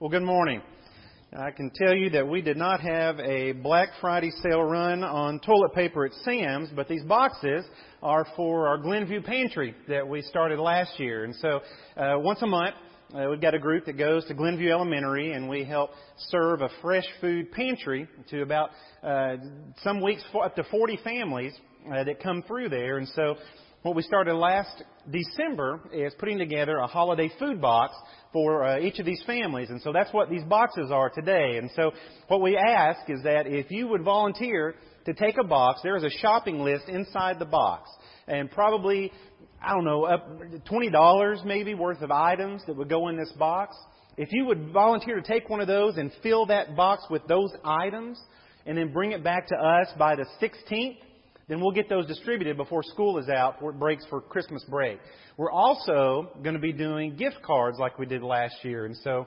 Well, good morning. I can tell you that we did not have a Black Friday sale run on toilet paper at Sam's, but these boxes are for our Glenview pantry that we started last year. And so, uh, once a month, uh, we've got a group that goes to Glenview Elementary and we help serve a fresh food pantry to about, uh, some weeks up to 40 families uh, that come through there. And so what we started last December is putting together a holiday food box for uh, each of these families. And so that's what these boxes are today. And so what we ask is that if you would volunteer to take a box, there is a shopping list inside the box. And probably, I don't know, up $20 maybe worth of items that would go in this box. If you would volunteer to take one of those and fill that box with those items and then bring it back to us by the 16th, then we'll get those distributed before school is out, it breaks for Christmas break. We're also going to be doing gift cards like we did last year, and so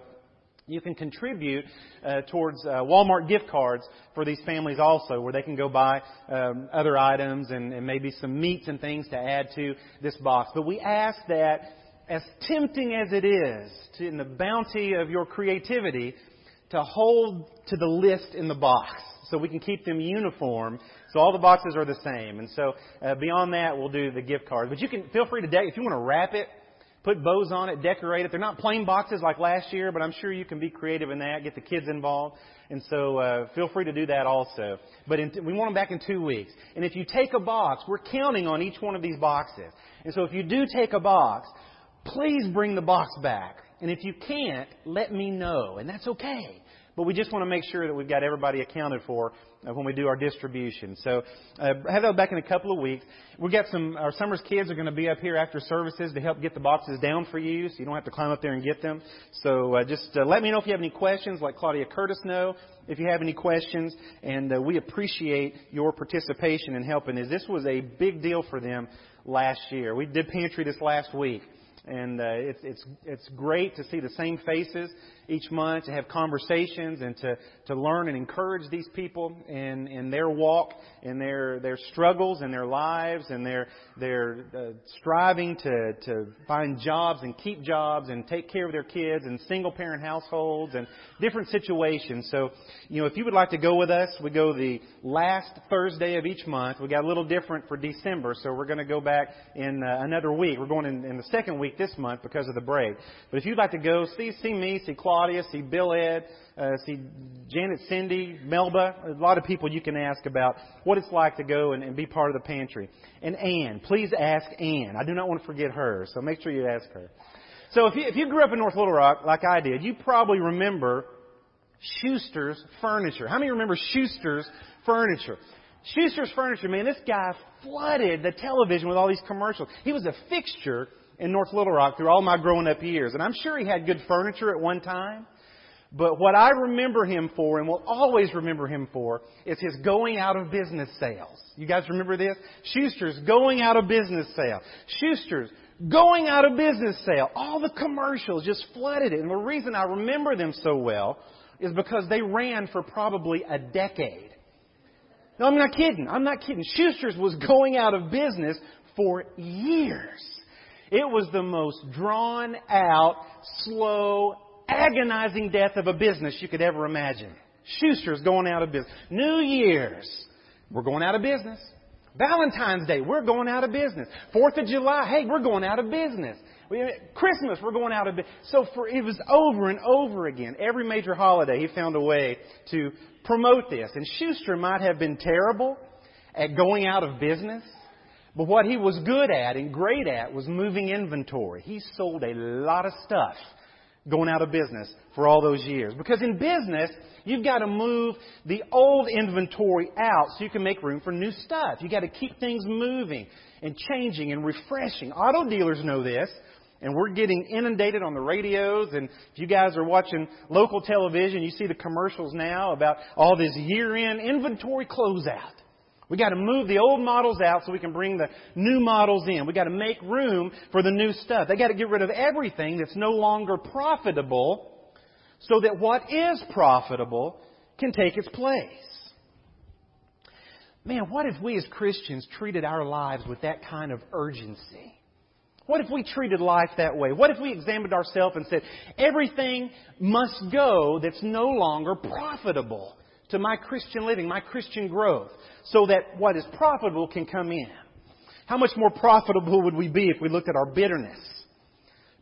you can contribute uh, towards uh, Walmart gift cards for these families also, where they can go buy um, other items and, and maybe some meats and things to add to this box. But we ask that, as tempting as it is, to, in the bounty of your creativity, to hold to the list in the box so we can keep them uniform. So all the boxes are the same. And so uh, beyond that, we'll do the gift cards. But you can feel free to, de- if you want to wrap it, put bows on it, decorate it. They're not plain boxes like last year, but I'm sure you can be creative in that, get the kids involved. And so uh, feel free to do that also. But in, we want them back in two weeks. And if you take a box, we're counting on each one of these boxes. And so if you do take a box, please bring the box back. And if you can't, let me know. And that's okay. But we just want to make sure that we've got everybody accounted for uh, when we do our distribution. So uh, have that back in a couple of weeks. We've got some, our summer's kids are going to be up here after services to help get the boxes down for you so you don't have to climb up there and get them. So uh, just uh, let me know if you have any questions. Let Claudia Curtis know if you have any questions. And uh, we appreciate your participation in helping as this was a big deal for them last year. We did pantry this last week. And uh, it's, it's, it's great to see the same faces each month, to have conversations and to, to learn and encourage these people in, in their walk, in their, their struggles and their lives, and their, their uh, striving to, to find jobs and keep jobs and take care of their kids and single parent households and different situations. So, you know, if you would like to go with us, we go the last Thursday of each month. We got a little different for December, so we're going to go back in uh, another week. We're going in, in the second week this month because of the break. But if you'd like to go, see, see me, see Claudia, see Bill Ed, uh, see Janet Cindy, Melba, a lot of people you can ask about what it's like to go and, and be part of the pantry. And Ann, please ask Ann. I do not want to forget her, so make sure you ask her. So if you, if you grew up in North Little Rock like I did, you probably remember Schuster's Furniture. How many remember Schuster's Furniture? Schuster's Furniture, man, this guy flooded the television with all these commercials. He was a fixture in North Little Rock through all my growing up years. And I'm sure he had good furniture at one time. But what I remember him for and will always remember him for is his going out of business sales. You guys remember this? Schuster's going out of business sale. Schuster's going out of business sale. All the commercials just flooded it. And the reason I remember them so well is because they ran for probably a decade. No, I'm not kidding. I'm not kidding. Schuster's was going out of business for years. It was the most drawn out, slow, agonizing death of a business you could ever imagine. Schuster's going out of business. New Year's, we're going out of business. Valentine's Day, we're going out of business. Fourth of July, hey, we're going out of business. Christmas, we're going out of business. So for it was over and over again. Every major holiday, he found a way to promote this. And Schuster might have been terrible at going out of business. But what he was good at and great at was moving inventory. He sold a lot of stuff going out of business for all those years. Because in business, you've got to move the old inventory out so you can make room for new stuff. You've got to keep things moving and changing and refreshing. Auto dealers know this. And we're getting inundated on the radios. And if you guys are watching local television, you see the commercials now about all this year-end inventory closeout. We got to move the old models out so we can bring the new models in. We got to make room for the new stuff. They got to get rid of everything that's no longer profitable so that what is profitable can take its place. Man, what if we as Christians treated our lives with that kind of urgency? What if we treated life that way? What if we examined ourselves and said, everything must go that's no longer profitable to my Christian living, my Christian growth, so that what is profitable can come in? How much more profitable would we be if we looked at our bitterness?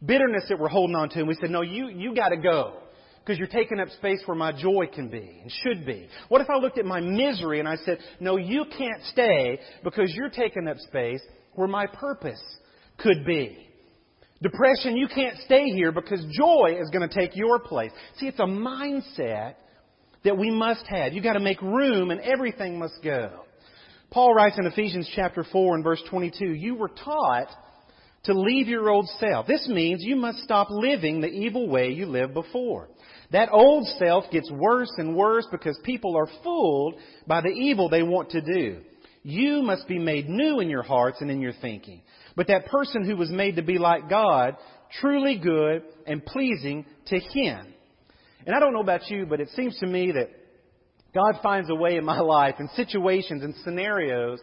Bitterness that we're holding on to and we said, no, you, you gotta go because you're taking up space where my joy can be and should be? What if I looked at my misery and I said, no, you can't stay because you're taking up space where my purpose could be? Depression, you can't stay here because joy is going to take your place. See, it's a mindset that we must have. You've got to make room and everything must go. Paul writes in Ephesians chapter 4 and verse 22, you were taught to leave your old self. This means you must stop living the evil way you lived before. That old self gets worse and worse because people are fooled by the evil they want to do. You must be made new in your hearts and in your thinking. But that person who was made to be like God, truly good and pleasing to Him. And I don't know about you, but it seems to me that God finds a way in my life in situations and scenarios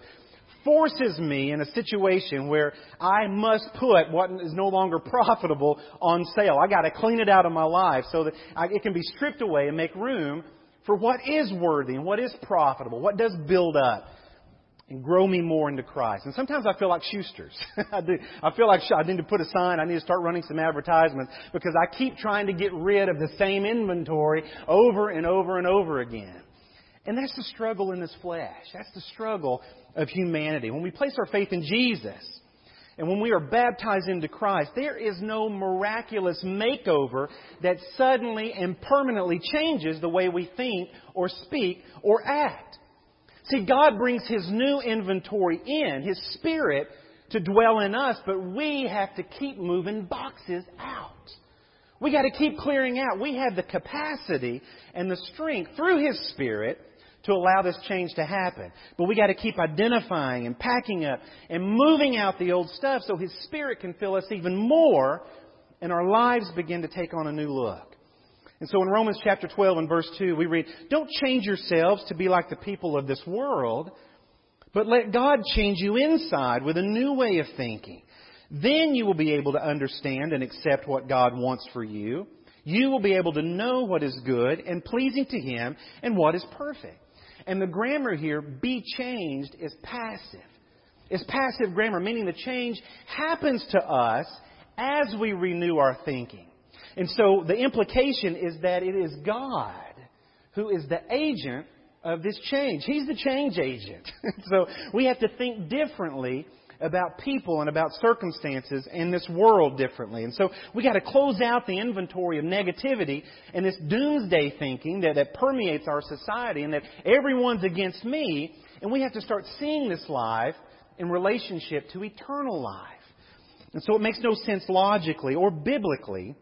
forces me in a situation where I must put what is no longer profitable on sale. I got to clean it out of my life so that I, it can be stripped away and make room for what is worthy and what is profitable, what does build up and grow me more into Christ. And sometimes I feel like Schuster's. I do. I feel like I need to put a sign. I need to start running some advertisements because I keep trying to get rid of the same inventory over and over and over again. And that's the struggle in this flesh. That's the struggle of humanity. When we place our faith in Jesus, and when we are baptized into Christ, there is no miraculous makeover that suddenly and permanently changes the way we think or speak or act. See, God brings His new inventory in, His Spirit, to dwell in us, but we have to keep moving boxes out. We got to keep clearing out. We have the capacity and the strength through His Spirit to allow this change to happen. But we got to keep identifying and packing up and moving out the old stuff so His Spirit can fill us even more and our lives begin to take on a new look. And so in Romans chapter 12 and verse 2, we read, Don't change yourselves to be like the people of this world, but let God change you inside with a new way of thinking. Then you will be able to understand and accept what God wants for you. You will be able to know what is good and pleasing to Him and what is perfect. And the grammar here, be changed, is passive. It's passive grammar, meaning the change happens to us as we renew our thinking. And so the implication is that it is God who is the agent of this change. He's the change agent. so we have to think differently about people and about circumstances in this world differently. And so we got to close out the inventory of negativity and this doomsday thinking that, that permeates our society and that everyone's against me. And we have to start seeing this life in relationship to eternal life. And so it makes no sense logically or biblically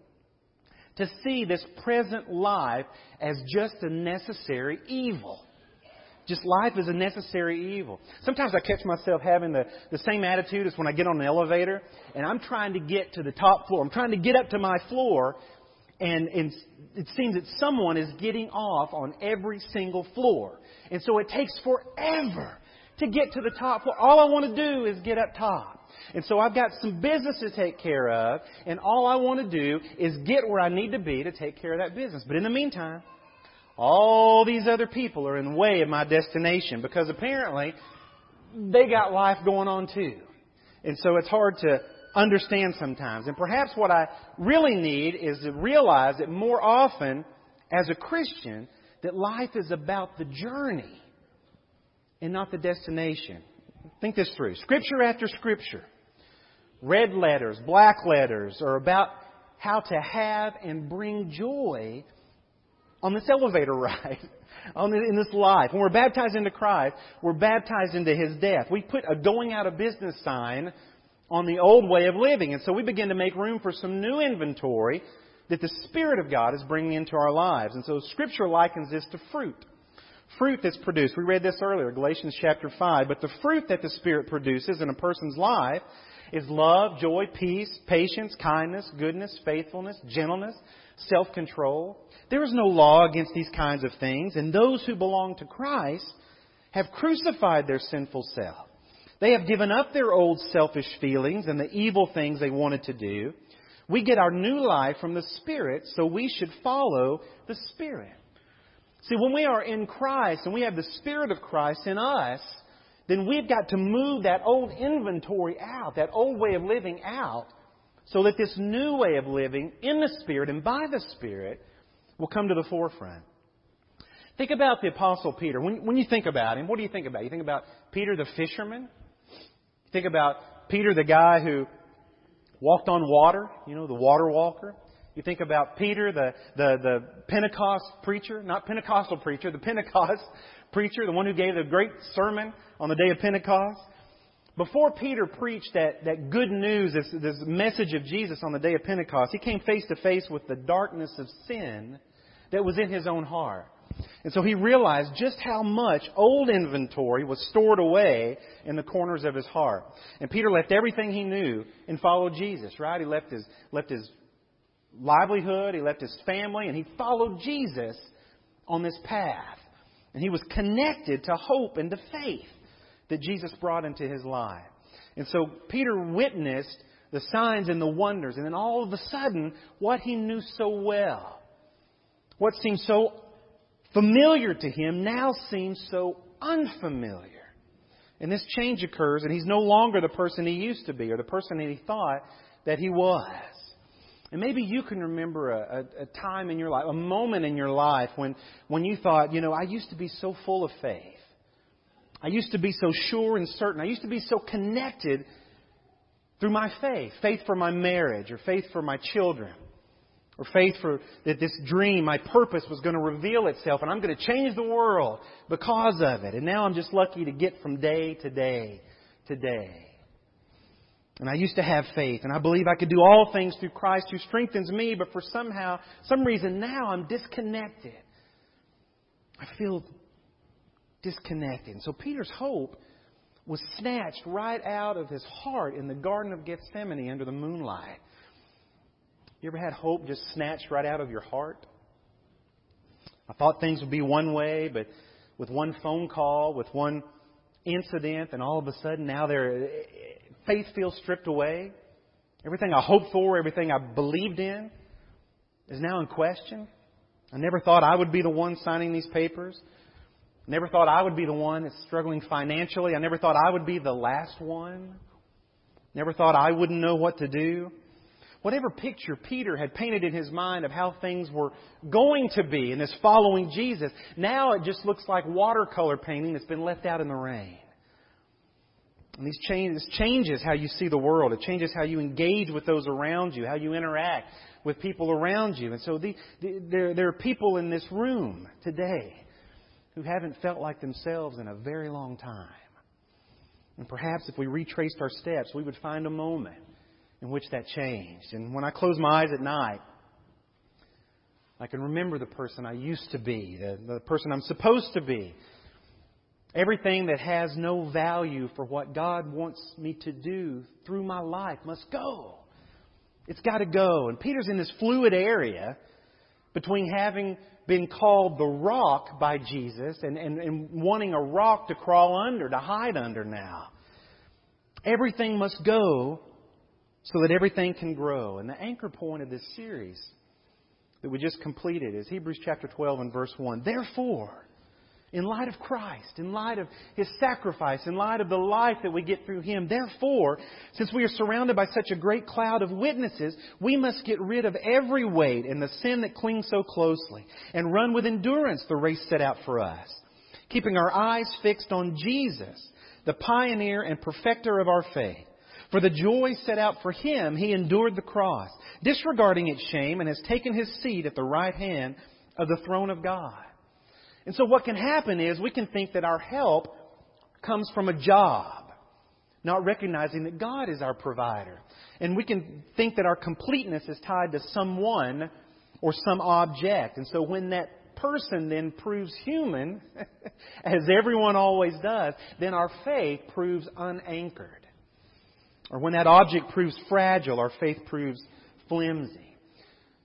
to see this present life as just a necessary evil. Just life is a necessary evil. Sometimes I catch myself having the, the same attitude as when I get on an elevator and I'm trying to get to the top floor. I'm trying to get up to my floor and, and it seems that someone is getting off on every single floor. And so it takes forever to get to the top floor. All I want to do is get up top. And so I've got some business to take care of, and all I want to do is get where I need to be to take care of that business. But in the meantime, all these other people are in the way of my destination because apparently they got life going on too. And so it's hard to understand sometimes. And perhaps what I really need is to realize that more often as a Christian, that life is about the journey and not the destination. Think this through. Scripture after scripture, red letters, black letters, are about how to have and bring joy on this elevator ride, on the, in this life. When we're baptized into Christ, we're baptized into His death. We put a going out of business sign on the old way of living. And so we begin to make room for some new inventory that the Spirit of God is bringing into our lives. And so Scripture likens this to fruit. Fruit that's produced. We read this earlier, Galatians chapter 5. But the fruit that the Spirit produces in a person's life is love, joy, peace, patience, kindness, goodness, faithfulness, gentleness, self-control. There is no law against these kinds of things, and those who belong to Christ have crucified their sinful self. They have given up their old selfish feelings and the evil things they wanted to do. We get our new life from the Spirit, so we should follow the Spirit. See, when we are in Christ and we have the Spirit of Christ in us, then we've got to move that old inventory out, that old way of living out, so that this new way of living in the Spirit and by the Spirit will come to the forefront. Think about the Apostle Peter. When, when you think about him, what do you think about? You think about Peter the fisherman? You think about Peter the guy who walked on water, you know, the water walker? You think about Peter, the, the, the Pentecost preacher, not Pentecostal preacher, the Pentecost preacher, the one who gave the great sermon on the day of Pentecost. Before Peter preached that, that good news, this, this message of Jesus on the day of Pentecost, he came face to face with the darkness of sin that was in his own heart. And so he realized just how much old inventory was stored away in the corners of his heart. And Peter left everything he knew and followed Jesus, right? He left his, left his livelihood, he left his family, and he followed Jesus on this path. And he was connected to hope and to faith that Jesus brought into his life. And so Peter witnessed the signs and the wonders, and then all of a sudden, what he knew so well, what seemed so familiar to him, now seems so unfamiliar. And this change occurs, and he's no longer the person he used to be, or the person that he thought that he was. And maybe you can remember a, a, a, time in your life, a moment in your life when, when you thought, you know, I used to be so full of faith. I used to be so sure and certain. I used to be so connected through my faith. Faith for my marriage, or faith for my children, or faith for that this dream, my purpose was going to reveal itself and I'm going to change the world because of it. And now I'm just lucky to get from day to day to day. And I used to have faith, and I believe I could do all things through Christ who strengthens me, but for somehow, some reason now I'm disconnected. I feel disconnected. And so Peter's hope was snatched right out of his heart in the Garden of Gethsemane under the moonlight. You ever had hope just snatched right out of your heart? I thought things would be one way, but with one phone call, with one incident, and all of a sudden now they're faith feels stripped away. Everything I hoped for, everything I believed in is now in question. I never thought I would be the one signing these papers. Never thought I would be the one that's struggling financially. I never thought I would be the last one. Never thought I wouldn't know what to do. Whatever picture Peter had painted in his mind of how things were going to be in this following Jesus, now it just looks like watercolor painting that's been left out in the rain. And these changes changes how you see the world. It changes how you engage with those around you, how you interact with people around you. And so the, the, there, there are people in this room today who haven't felt like themselves in a very long time. And perhaps if we retraced our steps, we would find a moment in which that changed. And when I close my eyes at night, I can remember the person I used to be, the, the person I'm supposed to be, Everything that has no value for what God wants me to do through my life must go. It's got to go. And Peter's in this fluid area between having been called the rock by Jesus and, and, and wanting a rock to crawl under, to hide under now. Everything must go so that everything can grow. And the anchor point of this series that we just completed is Hebrews chapter 12 and verse 1. Therefore, in light of Christ, in light of His sacrifice, in light of the life that we get through Him. Therefore, since we are surrounded by such a great cloud of witnesses, we must get rid of every weight and the sin that clings so closely and run with endurance the race set out for us, keeping our eyes fixed on Jesus, the pioneer and perfecter of our faith. For the joy set out for him, he endured the cross, disregarding its shame, and has taken his seat at the right hand of the throne of God. And so what can happen is we can think that our help comes from a job, not recognizing that God is our provider. And we can think that our completeness is tied to someone or some object. And so when that person then proves human, as everyone always does, then our faith proves unanchored. Or when that object proves fragile, our faith proves flimsy.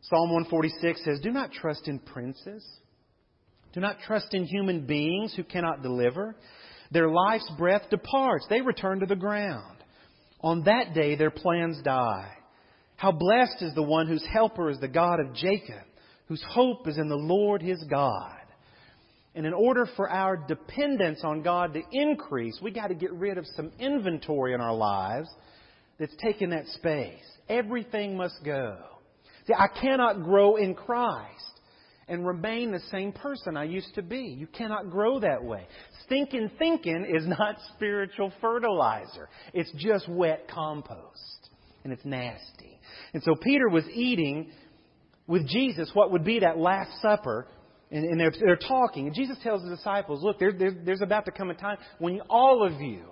Psalm 146 says, Do not trust in princes do not trust in human beings who cannot deliver. Their life's breath departs. They return to the ground. On that day, their plans die. How blessed is the one whose helper is the God of Jacob, whose hope is in the Lord his God. And in order for our dependence on God to increase, we got to get rid of some inventory in our lives that's taking that space. Everything must go. See, I cannot grow in Christ and remain the same person I used to be. You cannot grow that way. Stinking thinking is not spiritual fertilizer. It's just wet compost. And it's nasty. And so Peter was eating with Jesus what would be that Last Supper. And, and they're, they're, talking. And Jesus tells the disciples, look, there, there, there's about to come a time when all of you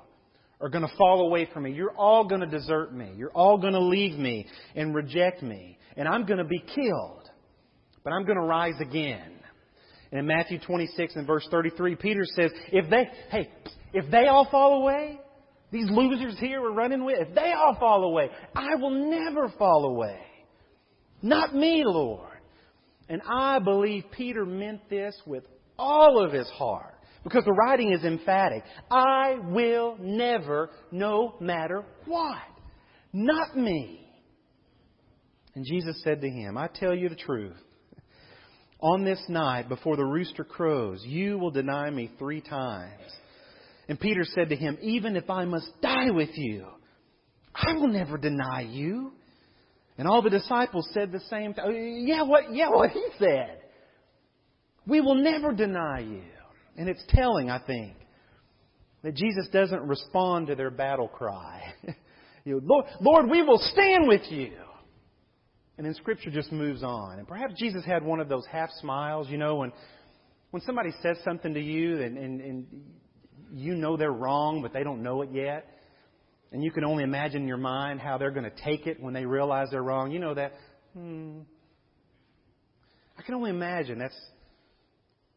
are going to fall away from me. You're all going to desert me. You're all going to leave me and reject me. And I'm going to be killed but I'm going to rise again. And in Matthew 26 and verse 33, Peter says, if they, hey, if they all fall away, these losers here we're running with, if they all fall away, I will never fall away. Not me, Lord. And I believe Peter meant this with all of his heart. Because the writing is emphatic. I will never, no matter what. Not me. And Jesus said to him, I tell you the truth. On this night, before the rooster crows, you will deny me three times. And Peter said to him, Even if I must die with you, I will never deny you. And all the disciples said the same thing. Yeah, what, yeah, what he said. We will never deny you. And it's telling, I think, that Jesus doesn't respond to their battle cry. you know, Lord, Lord, we will stand with you. And then Scripture just moves on. And perhaps Jesus had one of those half smiles, you know, when when somebody says something to you and, and, and you know they're wrong, but they don't know it yet. And you can only imagine in your mind how they're going to take it when they realize they're wrong. You know that. Hmm, I can only imagine that's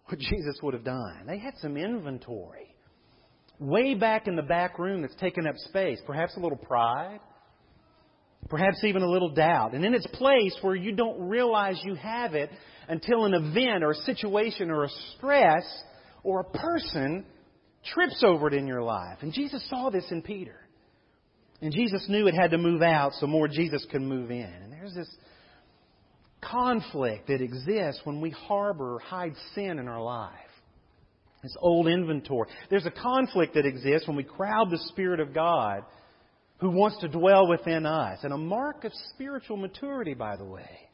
what Jesus would have done. They had some inventory way back in the back room that's taken up space. Perhaps a little pride, perhaps even a little doubt. And in its place where you don't realize you have it until an event or a situation or a stress or a person trips over it in your life. And Jesus saw this in Peter. And Jesus knew it had to move out so more Jesus could move in. And there's this conflict that exists when we harbor or hide sin in our life. This old inventory. There's a conflict that exists when we crowd the Spirit of God who wants to dwell within us. And a mark of spiritual maturity, by the way,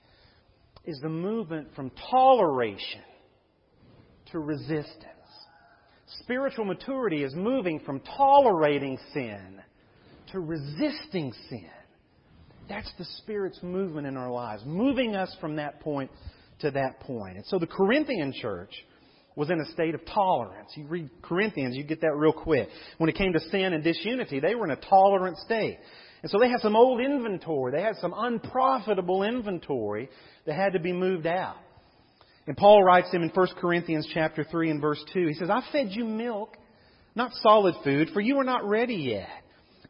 is the movement from toleration to resistance. Spiritual maturity is moving from tolerating sin to resisting sin. That's the Spirit's movement in our lives, moving us from that point to that point. And so the Corinthian church was in a state of tolerance. You read Corinthians, you get that real quick. When it came to sin and disunity, they were in a tolerant state. And so they had some old inventory. They had some unprofitable inventory that had to be moved out. And Paul writes them in 1 Corinthians chapter 3 and verse 2. He says, I fed you milk, not solid food, for you are not ready yet.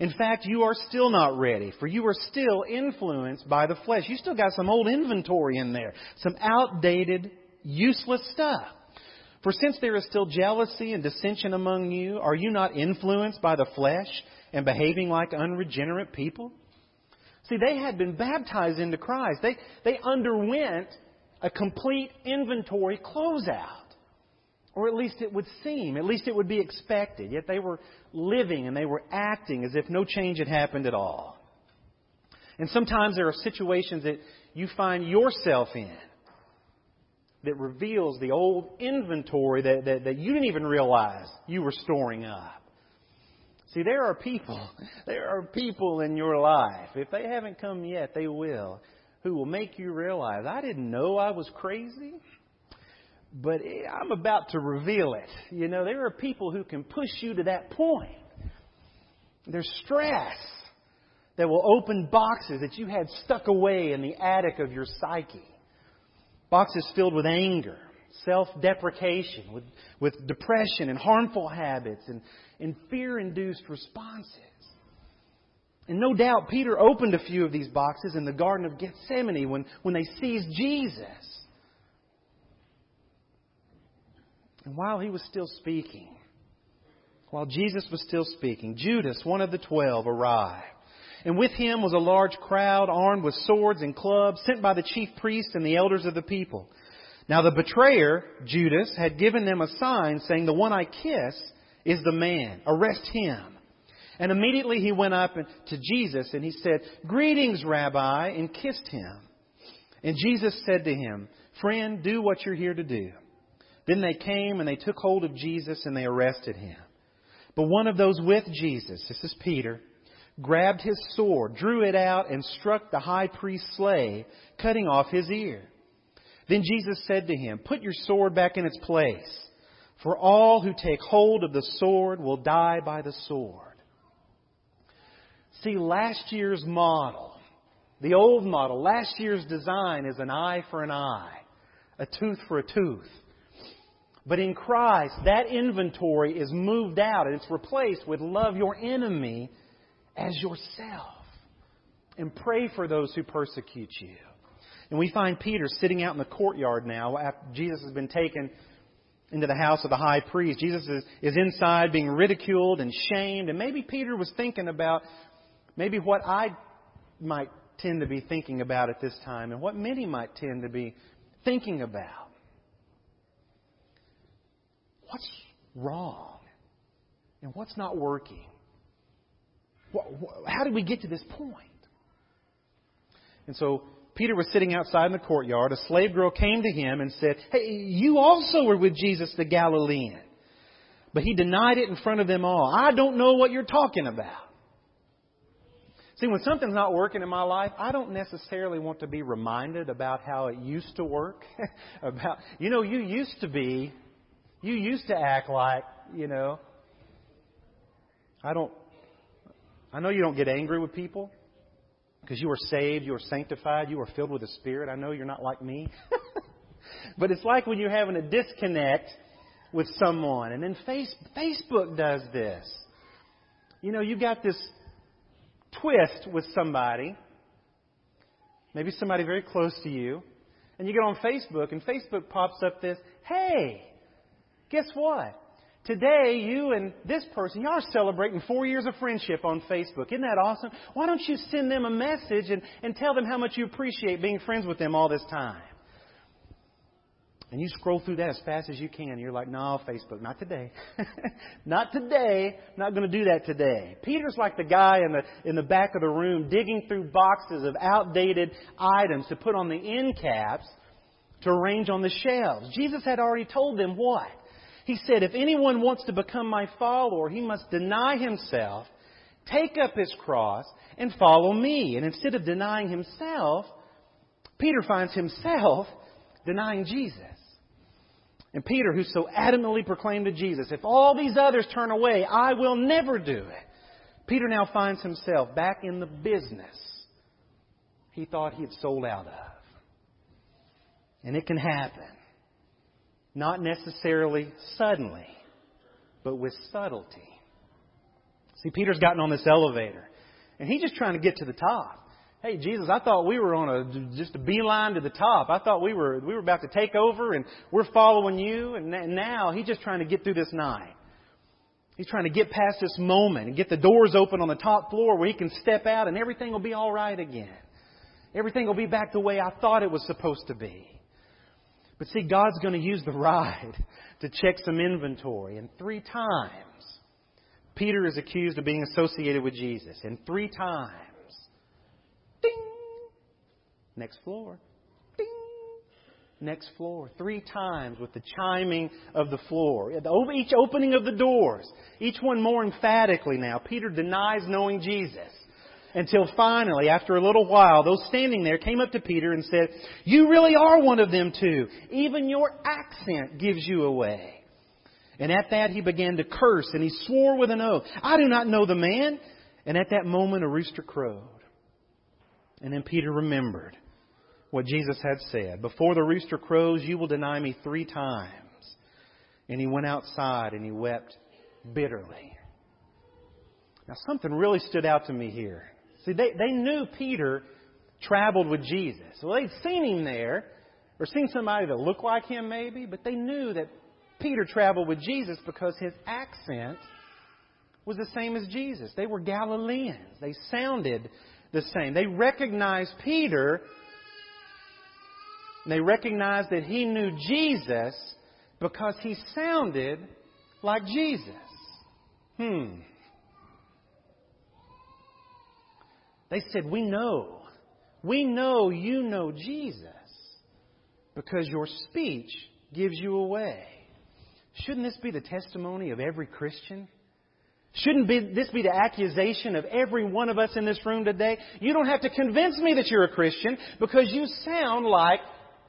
In fact, you are still not ready, for you are still influenced by the flesh. You still got some old inventory in there, some outdated, useless stuff. For since there is still jealousy and dissension among you, are you not influenced by the flesh and behaving like unregenerate people? See, they had been baptized into Christ. They, they underwent a complete inventory closeout. Or at least it would seem, at least it would be expected. Yet they were living and they were acting as if no change had happened at all. And sometimes there are situations that you find yourself in that reveals the old inventory that, that, that you didn't even realize you were storing up. See, there are people, there are people in your life, if they haven't come yet, they will, who will make you realize, I didn't know I was crazy, but I'm about to reveal it. You know, there are people who can push you to that point. There's stress that will open boxes that you had stuck away in the attic of your psyche. Boxes filled with anger, self deprecation, with, with depression and harmful habits and, and fear induced responses. And no doubt Peter opened a few of these boxes in the Garden of Gethsemane when, when they seized Jesus. And while he was still speaking, While Jesus was still speaking, Judas, one of the twelve, arrived. And with him was a large crowd armed with swords and clubs sent by the chief priests and the elders of the people. Now the betrayer, Judas, had given them a sign saying, The one I kiss is the man. Arrest him. And immediately he went up to Jesus and he said, Greetings, Rabbi, and kissed him. And Jesus said to him, Friend, do what you're here to do. Then they came and they took hold of Jesus and they arrested him. But one of those with Jesus, this is Peter, grabbed his sword, drew it out, and struck the high priest's slave, cutting off his ear. Then Jesus said to him, Put your sword back in its place, for all who take hold of the sword will die by the sword. See, last year's model, the old model, last year's design is an eye for an eye, a tooth for a tooth. But in Christ, that inventory is moved out and it's replaced with love your enemy as yourself. And pray for those who persecute you. And we find Peter sitting out in the courtyard now after Jesus has been taken into the house of the high priest. Jesus is, is inside being ridiculed and shamed. And maybe Peter was thinking about maybe what I might tend to be thinking about at this time and what many might tend to be thinking about. What's wrong? And what's not working? How did we get to this point? And so Peter was sitting outside in the courtyard. A slave girl came to him and said, Hey, you also were with Jesus the Galilean. But he denied it in front of them all. I don't know what you're talking about. See, when something's not working in my life, I don't necessarily want to be reminded about how it used to work. about, you know, you used to be, you used to act like, you know. I don't, I know you don't get angry with people because you are saved, you are sanctified, you are filled with the Spirit. I know you're not like me. but it's like when you're having a disconnect with someone. And then face, Facebook does this. You know, you got this twist with somebody, maybe somebody very close to you, and you get on Facebook, and Facebook pops up this, hey, guess what? Today, you and this person, y'all are celebrating four years of friendship on Facebook. Isn't that awesome? Why don't you send them a message and, and tell them how much you appreciate being friends with them all this time? And you scroll through that as fast as you can. You're like, no, Facebook, not today. not today. Not going to do that today. Peter's like the guy in the, in the back of the room digging through boxes of outdated items to put on the end caps to arrange on the shelves. Jesus had already told them what? He said, if anyone wants to become my follower, he must deny himself, take up his cross, and follow me. And instead of denying himself, Peter finds himself denying Jesus. And Peter, who so adamantly proclaimed to Jesus, if all these others turn away, I will never do it. Peter now finds himself back in the business he thought he had sold out of. And it can happen. Not necessarily suddenly, but with subtlety. See, Peter's gotten on this elevator, and he's just trying to get to the top. Hey, Jesus, I thought we were on a just a beeline to the top. I thought we were we were about to take over, and we're following you. And now he's just trying to get through this night. He's trying to get past this moment and get the doors open on the top floor where he can step out, and everything will be all right again. Everything will be back the way I thought it was supposed to be. But see, God's going to use the ride to check some inventory. And three times, Peter is accused of being associated with Jesus. And three times, ding, Next floor. Ding. Next floor. Three times with the chiming of the floor. Each opening of the doors. Each one more emphatically now. Peter denies knowing Jesus. Until finally, after a little while, those standing there came up to Peter and said, You really are one of them too. Even your accent gives you away. And at that he began to curse and he swore with an oath, I do not know the man. And at that moment a rooster crowed. And then Peter remembered what Jesus had said. Before the rooster crows, you will deny me three times. And he went outside and he wept bitterly. Now, something really stood out to me here. See, they, they knew Peter traveled with Jesus. Well, they'd seen him there, or seen somebody that looked like him maybe, but they knew that Peter traveled with Jesus because his accent was the same as Jesus. They were Galileans. They sounded the same. They recognized Peter. And they recognized that he knew Jesus because he sounded like Jesus. Hmm. They said, We know. We know you know Jesus because your speech gives you away. Shouldn't this be the testimony of every Christian? Shouldn't be, this be the accusation of every one of us in this room today? You don't have to convince me that you're a Christian because you sound like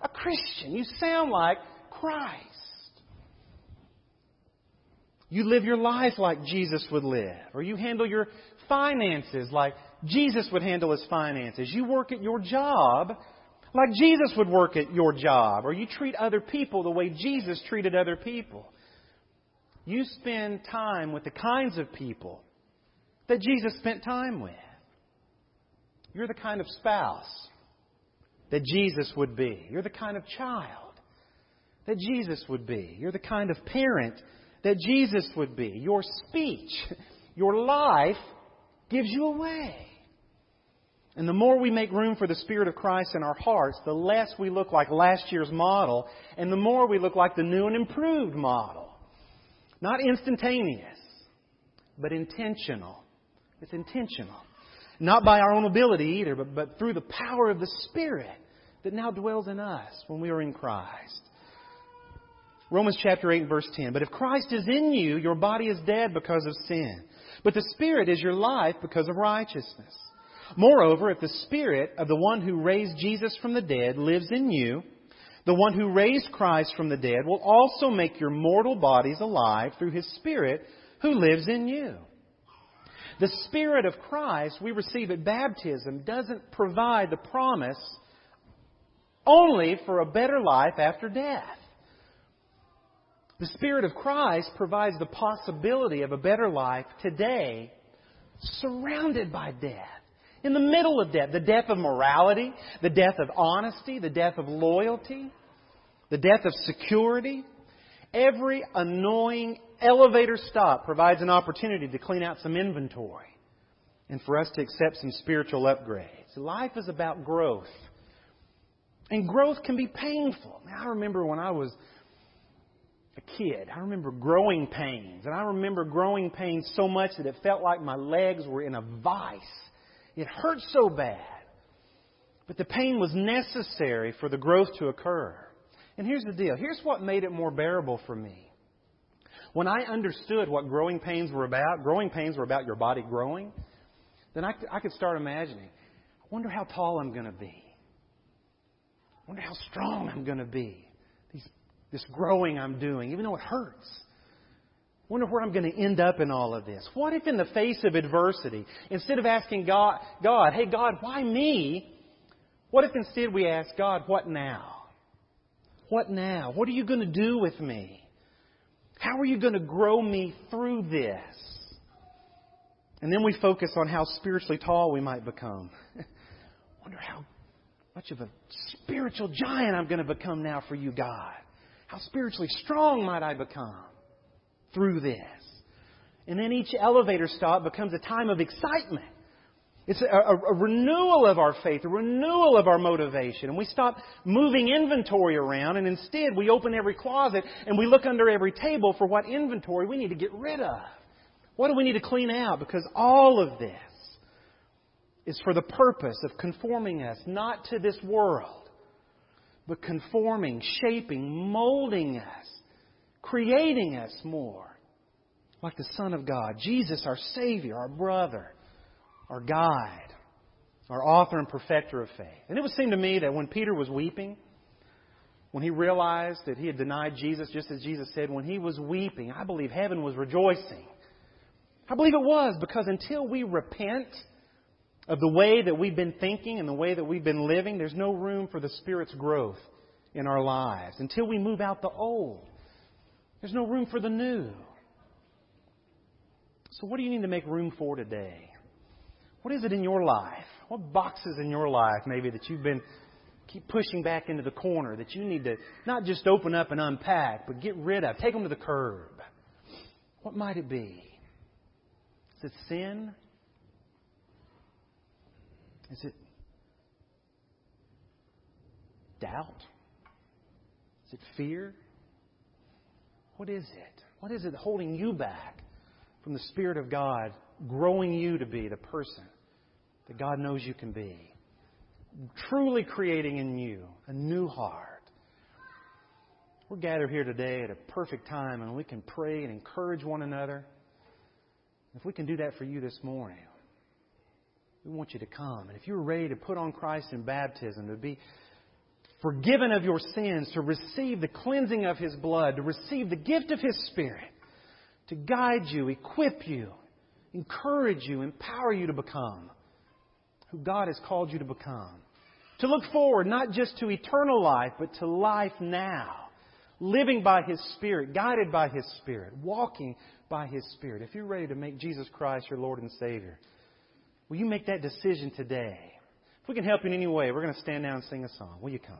a Christian. You sound like Christ. You live your life like Jesus would live, or you handle your finances like Jesus would handle his finances. You work at your job like Jesus would work at your job, or you treat other people the way Jesus treated other people. You spend time with the kinds of people that Jesus spent time with. You're the kind of spouse that Jesus would be. You're the kind of child that Jesus would be. You're the kind of parent that Jesus would be. Your speech, your life gives you away. And the more we make room for the Spirit of Christ in our hearts, the less we look like last year's model, and the more we look like the new and improved model. Not instantaneous, but intentional. It's intentional. Not by our own ability either, but, but through the power of the Spirit that now dwells in us when we are in Christ. Romans chapter 8 verse 10. But if Christ is in you, your body is dead because of sin. But the Spirit is your life because of righteousness. Moreover, if the Spirit of the one who raised Jesus from the dead lives in you, the one who raised Christ from the dead will also make your mortal bodies alive through his Spirit who lives in you. The Spirit of Christ we receive at baptism doesn't provide the promise only for a better life after death. The Spirit of Christ provides the possibility of a better life today, surrounded by death. In the middle of death, the death of morality, the death of honesty, the death of loyalty, the death of security. Every annoying elevator stop provides an opportunity to clean out some inventory and for us to accept some spiritual upgrades. Life is about growth. And growth can be painful. I remember when I was a kid. I remember growing pains. And I remember growing pains so much that it felt like my legs were in a vice. It hurt so bad. But the pain was necessary for the growth to occur. And here's the deal here's what made it more bearable for me. When I understood what growing pains were about, growing pains were about your body growing, then I, I could start imagining I wonder how tall I'm going to be. I wonder how strong I'm going to be this growing I'm doing, even though it hurts. Wonder where I'm going to end up in all of this. What if in the face of adversity, instead of asking God, God, hey God, why me? What if instead we ask God, what now? What now? What are you going to do with me? How are you going to grow me through this? And then we focus on how spiritually tall we might become. Wonder how much of a spiritual giant I'm going to become now for you, God. How spiritually strong might I become through this? And then each elevator stop becomes a time of excitement. It's a, a, a, renewal of our faith, a renewal of our motivation. And we stop moving inventory around, and instead we open every closet and we look under every table for what inventory we need to get rid of. What do we need to clean out? Because all of this is for the purpose of conforming us not to this world, but conforming, shaping, molding us, creating us more like the Son of God, Jesus, our Savior, our brother, our guide, our author and perfecter of faith. And it would seem to me that when Peter was weeping, when he realized that he had denied Jesus, just as Jesus said, when he was weeping, I believe heaven was rejoicing. I believe it was because until we repent, of the way that we've been thinking and the way that we've been living, there's no room for the Spirit's growth in our lives. Until we move out the old, there's no room for the new. So, what do you need to make room for today? What is it in your life? What boxes in your life, maybe, that you've been keep pushing back into the corner that you need to not just open up and unpack, but get rid of? Take them to the curb. What might it be? Is it sin? Is it doubt? Is it fear? What is it? What is it holding you back from the Spirit of God growing you to be the person that God knows you can be? Truly creating in you a new heart. We're gathered here today at a perfect time and we can pray and encourage one another. If we can do that for you this morning, we want you to come. And if you're ready to put on Christ in baptism, to be forgiven of your sins, to receive the cleansing of His blood, to receive the gift of His Spirit, to guide you, equip you, encourage you, empower you to become who God has called you to become. To look forward not just to eternal life, but to life now. Living by His Spirit, guided by His Spirit, walking by His Spirit. If you're ready to make Jesus Christ your Lord and Savior, will you make that decision today? If we can help you in any way, we're going to stand down and sing a song. Will you come?